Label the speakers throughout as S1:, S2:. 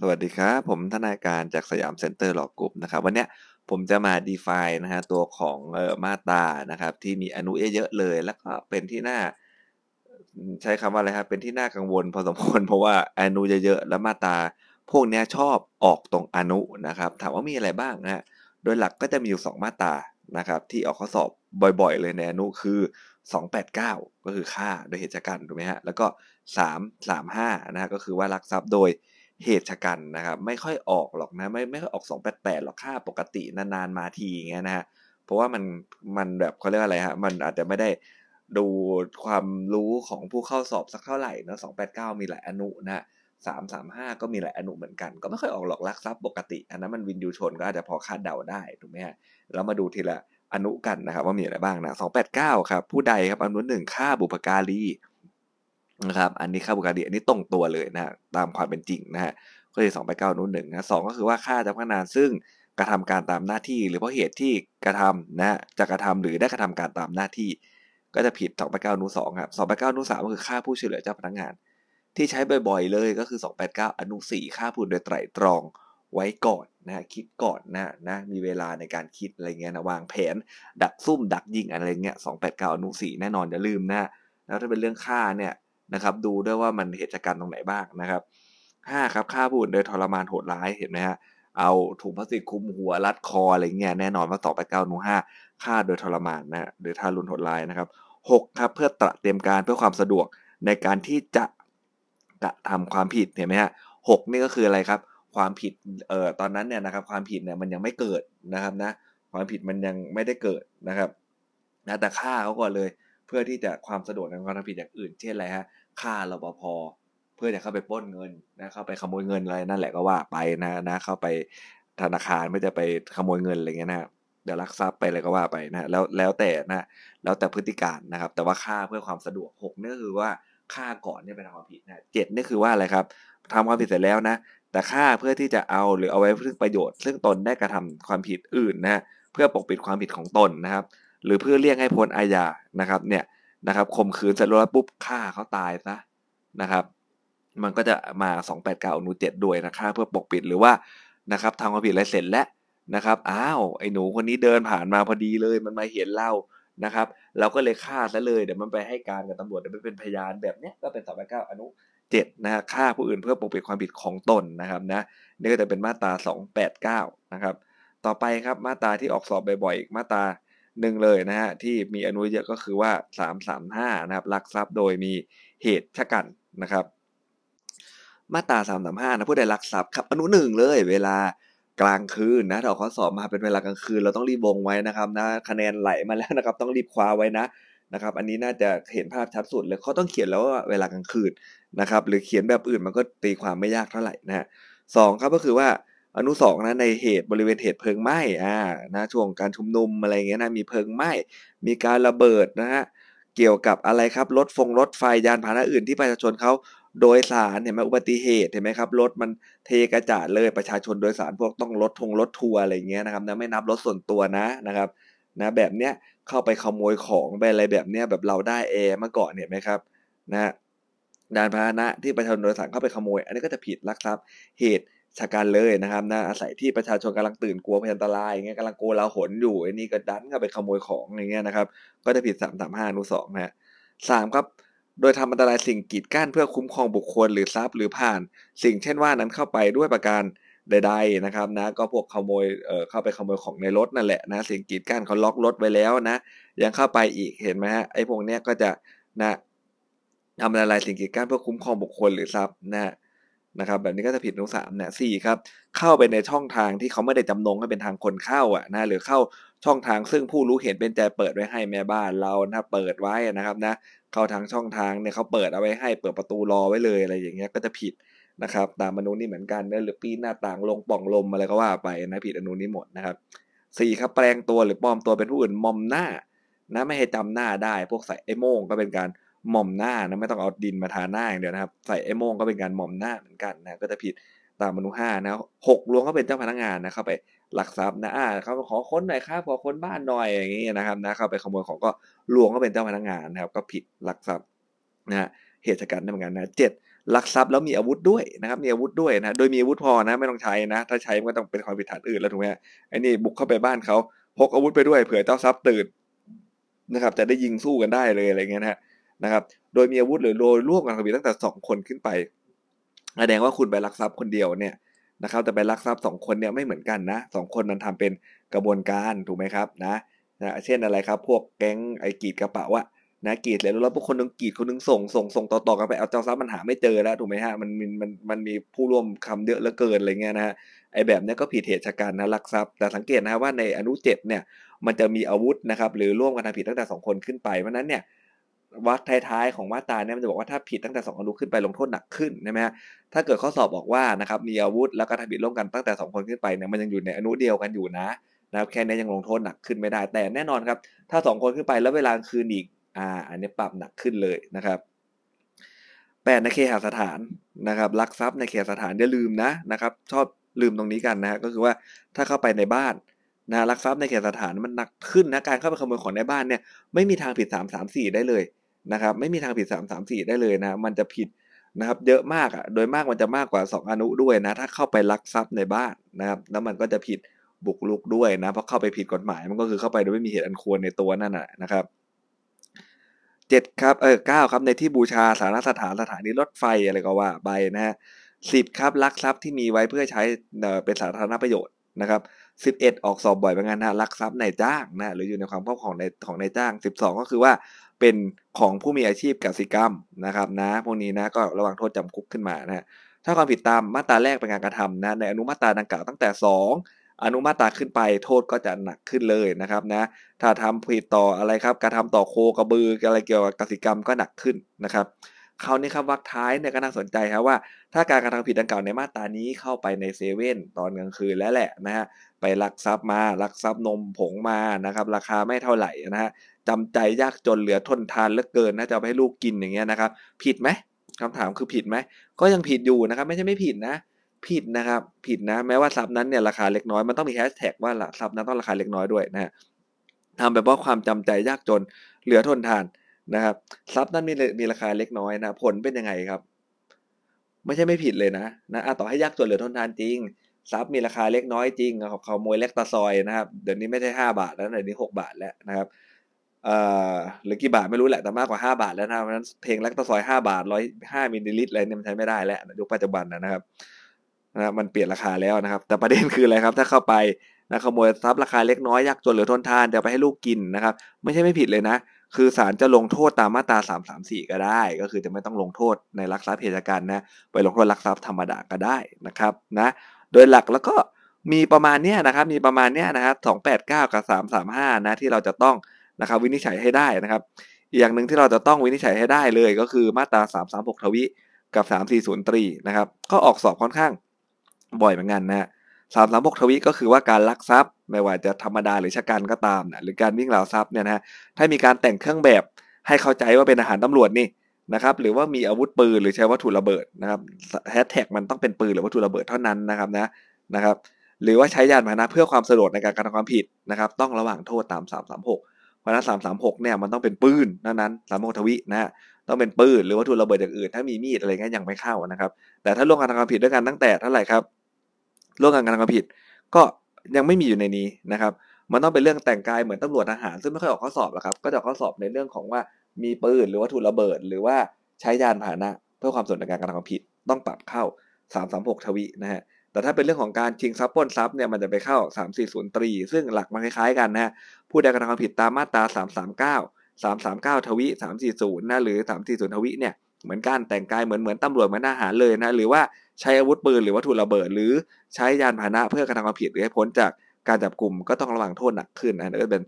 S1: สวัสดีครับ ผมทนายการจาก Siam Center Law Group นะครับ วันนี้ผมจะมา define นะฮะตัวของเอ่อมาตรานะครับ ที่มีอนุเยอะๆเลย แล้วก็เป็นที่น่า ใช้คำว่าอะไรครับเป็นที่น่ากังวลพอสมควรเพราะว่าอนุเยอะๆแล้วมาตรา พวกนี้ชอบออกตรงอนุนะครับ ถามว่ามีอะไรบ้างนะฮะโดยหลักก็จะมีอยู่ 2 มาตรานะครับ ที่ออกข้อสอบบ่อยๆ เลยในอนุคือ 289 ก็คือฆ่าโดยเหตุฉกรรจ์ถูกไหมฮะแล้วก็ 335นะฮะก็คือว่ารักทรัพย์โดย เหตุชะกันนะครับ ไม่ค่อยออกหรอกนะไม่ไม่ค่อยออก288หรอกค่าปกตินานๆมาทีอย่างเงี้ยนะฮะเพราะว่ามันมันแบบเขาเรียกว่าอะไรฮะมันอาจจะไม่ได้ดูความรู้ของผู้เข้าสอบสักเท่าไหร่นะ289 มีหลายอนุนะ335ก็มีหลายอนุเหมือนกัน ก็ไม่ค่อยออกหรอกลักทรัพย์ปกติ อันนั้นมันวินยูชนก็อาจจะพอคาดเดาได้ถูกไหมฮะแล้วมาดูทีละอนุกันนะครับว่ามีอะไรบ้างนะ289ครับผู้ใดครับอนุหนึ่งฆ่าบุพการี นะครับ อันนี้ค่าบุคคลีอันนี้ตรงตัวเลยนะฮะตามความเป็นจริงนะฮะก็คือสองไปเก้านู้นหนึ่งนะสองก็คือว่าค่าจ้าพนักงานซึ่งกระทำการตามหน้าที่ หรือเพราะเหตุที่กระทำนะจะกระทำหรือได้กระทำการตามหน้าที่ ก็จะผิดสองไปเก้านู้นสองครับสองไปเก้านู้นสามก็คือค่าผู้ช่วยเหลือเจ้าพนักงาน ที่ใช้บ่อยๆเลยก็คือสองแปดเก้าอนุสี่ค่าผู้โดยไตรตรองไว้ก่อนนะคิดก่อนนะนะมีเวลาในการคิดอะไรเงี้ยนะวางแผน ดักซุ่มดักยิงอะไรเงี้ยสองแปดเก้าอนุสี่แน่นอนอย่าลืมนะแล้วถ้าเป็นเรื่องค่าเนี่ย นะครับ ดูด้วยว่ามันเหตุการณ์ตรงไหนบ้างนะครับห้าครับฆ่าผู้อื่นโดยทรมานโหดร้ายเห็นไหมฮะเอาถุงพลาสติกคลุมหัวรัดคออะไรเงี้ยแน่นอนว่าต่อไปเก้านูห้าฆ่าโดยทรมานนะหรือทารุณโหดร้ายนะครับหกครับเพื่อตระเตรียมการเพื่อความสะดวกในการที่จะกระทำความผิดเห็นไหมฮะหกนี่ก็คืออะไรครับ ความผิดเอ่อตอนนั้นเนี่ยนะครับ ความผิดเนี่ยมันยังไม่เกิดนะครับนะ ความผิดมันยังไม่ได้เกิดนะครับนะแต่ฆ่าเขาก่อนเลย พื่อที่จะความสะดวกในการทำผิดอย่างอื่น เช่นอะไรฮะฆ่ารปภเพื่อจะเข้าไปปล้นเงินนะเข้าไปขโมยเงินอะไรนั่นแหละก็ว่าไปนะนะเข้าไปธนาคารไม่จะไปขโมยเงินอะไรเงี้ยนะเดี๋ยวลักทรัพย์ไปอะไรก็ว่าไปนะแล้วแล้วแต่นะแล้วแต่พฤติการนะครับ แต่ว่าฆ่าเพื่อความสะดวกหกนี่ก็คือว่าฆ่าก่อนเนี่ยไปทำความผิดนะเจ็ดนี่คือว่าอะไรครับทำความผิดเสร็จแล้วนะแต่ฆ่าเพื่อที่จะเอาหรือเอาไว้เพื่อประโยชน์ ซึ่งตนได้กระทำความผิดอื่นนะเพื่อปกปิดความผิดของตนนะครับ หรือเพื่อเลี่ยงให้พ้นอาญานะครับเนี่ยนะครับข่มขืนเสร็จแล้วปุ๊บฆ่าเขาตายซะนะครับ มันก็จะมา 289อนุ7ด้วยนะฆ่าเพื่อปกปิดหรือว่านะครับทำความผิดอะไรเสร็จแล้วนะครับอ้าวไอ้หนูคนนี้เดินผ่านมาพอดีเลย มันมาเห็นเรานะครับ เราก็เลยฆ่าซะเลยเดี๋ยวมันไปให้การกับตำรวจเดี๋ยวมันเป็นพยานแบบเนี้ยก็เป็น289อนุ7นะฮะฆ่าผู้อื่นเพื่อปกปิดความผิดของตนนะครับนะนี่ก็จะเป็นมาตรา 289 นะครับ ต่อไปครับมาตราที่ออกสอบบ่อยๆอีกมาตรา หนึ่งเลยนะฮะที่มีอนุเยอะก็คือว่า 335 นะครับลักทรัพย์โดยมีเหตุชะกันนะครับมาตรา335นะผู้ใดลักทรัพย์ครับอนุหนึ่งเลย เวลากลางคืนนะถ้าข้อสอบมาเป็นเวลากลางคืน เราต้องรีบวงไว้นะครับนะคะแนนไหลมาแล้วนะครับ ต้องรีบคว้าไว้นะนะครับ อันนี้น่าจะเห็นภาพชัดสุดเลยเขาต้องเขียนแล้วว่าเวลากลางคืนนะครับ หรือเขียนแบบอื่นมันก็ตีความไม่ยากเท่าไหร่นะฮะสองครับก็คือว่า อนุสองนะในเหตุบริเวณเหตุเพลิงไหม้อ่านะช่วงการชุมนุมอะไรเงี้ยนะมีเพลิงไหม้มีการระเบิดนะฮะเกี่ยวกับอะไรครับรถฟงรถไฟยานพาหนะอื่นที่ประชาชนเขาโดยสารเห็นไหมอุบัติเหตุเห็นไหมครับรถมันเทกระจาดเลยประชาชนโดยสารพวกต้องรถทงรถทัวร์อะไรเงี้ยนะครับนะไม่นับรถส่วนตัวนะนะครับนะแบบเนี้ยเข้าไปขโมยของไปอะไรแบบเนี้ยแบบเราได้แอร์มาก่อนเห็นไหมครับนะยานพาหนะที่ประชาชนโดยสารเข้าไปขโมย อันนี้ก็จะผิดลักทรัพย์เหตุ ชะกันเลยนะครับนะอาศัยที่ประชาชนกำลังตื่นกลัวพยันตรายอย่างเงี้ยกำลังโกลาหลอยู่ไอ้นี่ก็ดันเข้าไปขโมยของอย่างเงี้ยนะครับ ก็จะผิดสามสามห้าอนุสองนะสามครับ โดยทำอันตรายสิ่งกีดกั้นเพื่อคุ้มครองบุคคลหรือทรัพย์หรือผ่าน สิ่งเช่นว่านั้นเข้าไปด้วยประการใดๆนะครับนะก็พวกขโมยเอ่อเข้าไปขโมยของในรถนั่นแหละนะสิ่งกีดกั้นเขาล็อกรถไว้แล้วนะ ยังเข้าไปอีกเห็นไหมฮะไอ้พวกเนี้ยก็จะนะทำอะไรายสิ่งกีดกั้นเพื่อคุ้มครองบุคคลหรือทรัพย์นะ นะครับแบบนี้ก็จะผิดอนุสามเนี่ยสี่ครับเข้าไปในช่องทางที่เขาไม่ได้จำนงให้เป็นทางคนเข้าอะนะหรือเข้าช่องทางซึ่งผู้รู้เห็นเป็นใจเปิดไว้ให้แม่บ้านเรานะเปิดไว้นะครับนะเข้าทางช่องทางเนี่ยเขาเปิดเอาไว้ให้เปิดประตูรอไว้เลยอะไรอย่างเงี้ยก็จะผิดนะครับตามอนุนี้เหมือนกันนะหรือปีนหน้าต่างลงป่องลมอะไรก็ว่าไปนะผิดอนุนี้หมดนะครับสี่ครับแปลงตัวหรือปลอมตัวเป็นผู้อื่นมอมหน้านะไม่ให้จำหน้าได้ พวกใส่ไอ้โม่งก็เป็นการ หม่อมหน้านะไม่ต้องเอาดินมาทาหน้าอย่างเดียวนะครับ ใส่ไอ้โมงก็เป็นการหม่อมหน้าเหมือนกันนะก็จะผิดตามอนุห้านะหกลวงก็เป็นเจ้าพนักงานนะเข้าไปหลักทรัพย์นะอ่าเขาขอค้นหน่อยครับขอค้นบ้านหน่อยอย่างงี้นะครับนะเข้าไปขโมยของก็ลวงก็เป็นเจ้าพนักงานนะครับ ก็ผิดหลักทรัพย์นะเหตุการณ์ได้เหมือนกันนะเจ็ดลักทรัพย์แล้วมีอาวุธด้วยนะครับมีอาวุธด้วยนะโดยมีอาวุธพอนะไม่ต้องใช้นะ ถ้าใช้มันก็ต้องเป็นความผิดฐานอื่นแล้วถูกไหมไอ้นี่บุกเข้าไปบ้านเขาพกอาวุธไปด้วยเผื่อเจ้าทรัพย์ตื่นนะครับ จะได้ยิงสู้กันได้เลยอะไรเงี้ยนะฮะ นะครับ โดยมีอาวุธหรือโดยร่วมกันทำผิดตั้งแต่สองคนขึ้นไป แสดงว่าคุณไปลักทรัพย์คนเดียวเนี่ยนะครับ แต่ไปลักทรัพย์สองคนเนี่ยไม่เหมือนกันนะสองคนมันทำเป็นกระบวนการถูกไหมครับนะนะเช่นอะไรครับ พวกแก๊งไอ้กีดกระเป๋าอะนะกีดเลยแล้วพวกคนนึงกีดคนนึงส่งส่งส่งต่อๆกันไปเอาเจ้าทรัพย์มันหาไม่เจอแล้วถูกไหมฮะมันมันมันมันมีผู้ร่วมคำเยอะเหลือเกินอะไรเงี้ยนะฮะไอ้แบบนี้ก็ผิดเหตุชะกันนะลักทรัพย์ แต่สังเกตนะว่าในอนุเจ็ดเนี่ยมันจะมีอาวุธนะครับหรือร่วมกันทำผิดตั้งแต่สองคนขึ้นไปเพราะนั้นเนี่ย วัดท้ายๆของมาตราเนี่ยมันจะบอกว่าถ้าผิดตั้งแต่สองอนุขึ้นไปลงโทษหนักขึ้นใช่ไหมถ้าเกิดข้อสอบบอกว่านะครับมีอาวุธแล้วก็ทำผิดร่วมกันตั้งแต่สองคนขึ้นไปเนี่ยมันยังอยู่ในอนุเดียวกันอยู่นะนะครับแค่นี้ยังลงโทษหนักขึ้นไม่ได้แต่แน่นอนครับ ถ้าสองคนขึ้นไปแล้วเวลาคืนอีกอ่าอันนี้ปรับหนักขึ้นเลยนะครับแปดในเคหสถานนะครับลักทรัพย์ในเคหสถานอย่าลืมนะนะครับ ชอบลืมตรงนี้กันนะก็คือว่าถ้าเข้าไปในบ้านนะลักทรัพย์ในเขตสถานมันหนักขึ้นนะการเข้าไปขโมยของในบ้านเนี่ยไม่มีทางผิดสามสามสี่ได้เลย นะครับ ไม่มีทางผิดสามสามสี่ได้เลยนะ มันจะผิดนะครับ เยอะมากอะ โดยมากมันจะมากกว่าสองอนุด้วยนะ ถ้าเข้าไปลักทรัพย์ในบ้านนะครับ แล้วมันก็จะผิดบุกลุกด้วยนะ เพราะเข้าไปผิดกฎหมาย มันก็คือเข้าไปโดยไม่มีเหตุอันควรในตัวนั่นแหะนะครับเจ็ดครับเออเก้าครับในที่บูชาสารสถานสถานีรถไฟอะไรก็ว่าไปนะฮะสิบครับลักทรัพย์ที่มีไว้เพื่อใช้เป็นสาธารณประโยชน์นะครับสิบเอ็ดออกสอบบ่อยเป็นงานนะลักทรัพย์ในจ้างนะหรืออยู่ในความครอบครองในของในจ้างสิบสองก็คือว่าเป็น ของผู้มีอาชีพกสิกรรมนะครับนะพวกนี้นะก็ระวังโทษจำคุกขึ้นมานะถ้าความผิดตามมาตราแรกเป็นการกระทำนะในอนุมาตราดังกล่าวตั้งแต่สองอนุมาตราขึ้นไปโทษก็จะหนักขึ้นเลยนะครับนะถ้าทำผิดต่ออะไรครับการทำต่อโคกระบืออะไรเกี่ยวกับกสิกรรมก็หนักขึ้นนะครับคราวนี้ครับวักท้ายเนี่ยก็น่าสนใจครับว่า ถ้าการกระทำผิดดังกล่าวในมาตรานี้เข้าไปในเซเว่นตอนกลางคืนแล้วแหละนะฮะไปลักทรัพย์มาลักทรัพย์นมผงมานะครับราคาไม่เท่าไหร่นะฮะ จำใจยากจนเหลือทนทานเหลือเกินนะจะไปให้ลูกกินอย่างเงี้ยนะครับ ผิดไหมคำถามคือผิดไหมก็ยังผิดอยู่นะครับ ไม่ใช่ไม่ผิดนะ ผิดนะครับ ผิดนะ แม้ว่าทรัพย์นั้นเนี่ยราคาเล็กน้อยมันต้องมีแฮชแท็กว่าทรัพย์นั้นต้องราคาเล็กน้อยด้วยนะทำไปเพราะความจำใจยากจนเหลือทนทานนะครับทรัพย์นั้นมีมีราคาเล็กน้อยนะผลเป็นยังไงครับ ไม่ใช่ไม่ผิดเลยนะนะต่อให้ยากจนเหลือทนทานจริงทรัพย์มีราคาเล็กน้อยจริงเขาขโมยเล็กตาซอยนะครับเดี๋ยวนี้ไม่ใช่ห้าบาทแล้วเดี๋ยวนี้หกบาทแล้วนะครับ หรือกี่บาทไม่รู้แหละแต่มากกว่าห้าบาทแล้วนะเพราะฉะนั้นเพลงเล็กตาซอยห้าบาทร้อยห้ามิลลิลิตรอะไรเนี่ยมันใช้ไม่ได้แล้วยุคปัจจุบันนะครับนะมันเปลี่ยนราคาแล้วนะครับ แต่ประเด็นคืออะไรครับ ถ้าเข้าไปนะขโมยทรัพย์ราคาเล็กน้อยยากจนหรือทนทานเดี๋ยวไปให้ลูกกินนะครับ ไม่ใช่ไม่ผิดเลยนะ คือศาลจะลงโทษตามมาตรา 3 3 4 ก็ได้ ก็คือจะไม่ต้องลงโทษในลักทรัพย์เหตุการณ์นะไปลงโทษลักทรัพย์ธรรมดาก็ได้นะครับนะโดยหลักแล้วก็มีประมาณเนี้ยนะครับมีประมาณเนี้ยนะครับสองแปดเก้ากับสามสามห้านะที่เราจะต้อง นะครับวินิจฉัยให้ได้นะครับ อีกอย่างหนึ่งที่เราจะต้องวินิจฉัยให้ได้เลยก็คือมาตราสามสามหกทวิกับสามสี่ศูนย์ตรีนะครับก็ออกสอบค่อนข้างบ่อยเหมือนกันนะสามสามหกทวิก็คือว่าการลักทรัพย์ไม่ว่าจะธรรมดาหรือชะกันก็ตามนะหรือการวิ่งราวทรัพย์เนี่ยนะถ้ามีการแต่งเครื่องแบบให้เข้าใจว่าเป็นอาหารตำรวจนี่นะครับหรือว่ามีอาวุธปืนหรือใช้วัตถุระเบิดนะครับแฮชแท็กมันต้องเป็นปืนหรือวัตถุระเบิดเท่านั้นนะครับนะนะครับ หรือว่าใช้ยานพาหนะเพื่อความสะดวกในการกระทำความผิดนะครับ ต้องระหว่างโทษตาม 336 เพราะนั้น336เนี่ยมันต้องเป็นปืนนั้นนั้นสามโทวินะฮะต้องเป็นปืนหรือวัตถุระเบิดอย่างอื่น ถ้ามีมีดอะไรเงี้ยยังไม่เข้านะครับ แต่ถ้าร่วมกันทำความผิดด้วยกันตั้งแต่เท่าไหร่ครับร่วมกันกรทำความผิด ก็ยังไม่มีอยู่ในนี้นะครับ มันต้องเป็นเรื่องแต่งกายเหมือนตำรวจทหาร ซึ่งไม่ค่อยออกข้อสอบหรอกครับ ก็จะข้อสอบในเรื่องของว่ามีปืนหรือวัตถุระเบิด หรือว่าใช้ยานพาหนะ เพื่อความสนในการกระทำความผิดต้องปรับเข้า 336 ทวีนะฮะ แต่ถ้าเป็นเรื่องของการชิงทรัพย์ปล้นทรัพย์เนี่ยมันจะไปเข้า 340ตรีซึ่งหลักมันคล้ายๆกันนะฮะผู้ใดกระทำความผิดตามมาตรา 339 339 ทวี340 นะหรือ 340 ทวีเนี่ยเหมือนกันแต่งกายเหมือนเหมือนตำรวจเหมือนทหารเลยนะหรือว่าใช้อาวุธปืนหรือวัตถุระเบิด หรือใช้ยานพาหนะเพื่อกระทำความผิดหรือให้พ้นจากการจับกลุ่มก็ต้องระวังโทษหนักขึ้นนะก็เป็น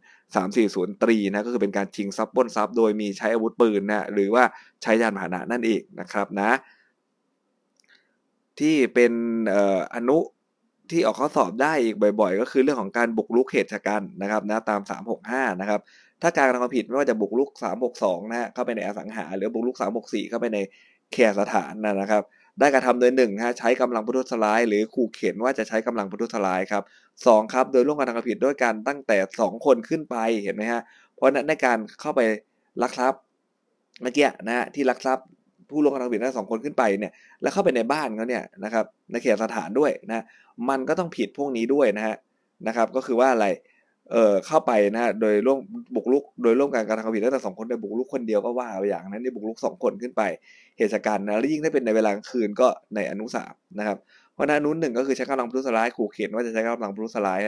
S1: 340ตรีนะก็คือเป็นการชิงทรัพย์ปล้นทรัพย์โดยมีใช้อาวุธปืนนะหรือว่าใช้ยานพาหนะนั่นเองนะครับนะ ที่เป็นอนุที่ออกข้อสอบได้อีกบ่อย ๆ ก็คือเรื่องของการบุกรุกเหตุชะกันนะครับนะตาม 365 นะครับ ถ้าการกระทำความผิดไม่ว่าจะบุกรุก 362 นะฮะเข้าไปในอสังหา หรือบุกรุก 364 เข้าไปในแคสถานนะครับ ได้กระทำโดยหนึ่งฮะใช้กำลังพุทุสลายหรือขู่เข็นว่าจะใช้กำลังพุทุสลายครับสองครับโดยร่วมกันทำความผิดด้วยกันตั้งแต่ 2 คนขึ้นไปเห็นไหมฮะเพราะนั้นในการเข้าไปลักทรัพย์เมื่อกี้นะฮะที่ลักทรัพย์ ผู้ร่วมกระทำผิดทั้งสองคนขึ้นไปเนี่ยแล้วเข้าไปในบ้านเขาเนี่ยนะครับในเขตสถานด้วยนะมันก็ต้องผิดพวกนี้ด้วยนะฮะนะครับก็คือว่าอะไรเอ่อเข้าไปนะฮะโดยร่วมบุกรุก โดยร่วมกันกระทำความผิดตั้งแต่สองคนโดยบุกรุกคนเดียวก็ว่าอย่างนั้นนี่บุกรุกสองคนขึ้นไปเหตุการณ์นะแล้วยิ่งถ้าเป็นในเวลากลางคืนก็ในอนุสามนะครับเพราะนั้นอนุหนึ่งก็คือใช้กำลังพลุสร้ายขู่เข็นว่าจะใช้กำลังพลุสร้าย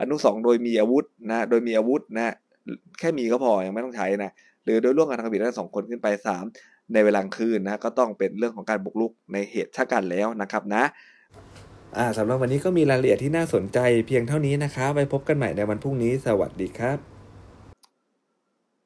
S1: อนุสองโดยมีอาวุธนะโดยมีอาวุธนะแค่มีก็พอยังไม่ต้องใช้นะหรือโดยร่วมกันทำผิดได้สองคนขึ้นไปสาม ในเวลากลางคืนนะก็ต้องเป็นเรื่องของการบุกรุกในเหตุชะกันแล้วนะครับนะอ่าสำหรับวันนี้ก็มีรายละเอียดที่น่าสนใจเพียงเท่านี้นะครับไว้พบกันใหม่ในวันพรุ่งนี้สวัสดีครับ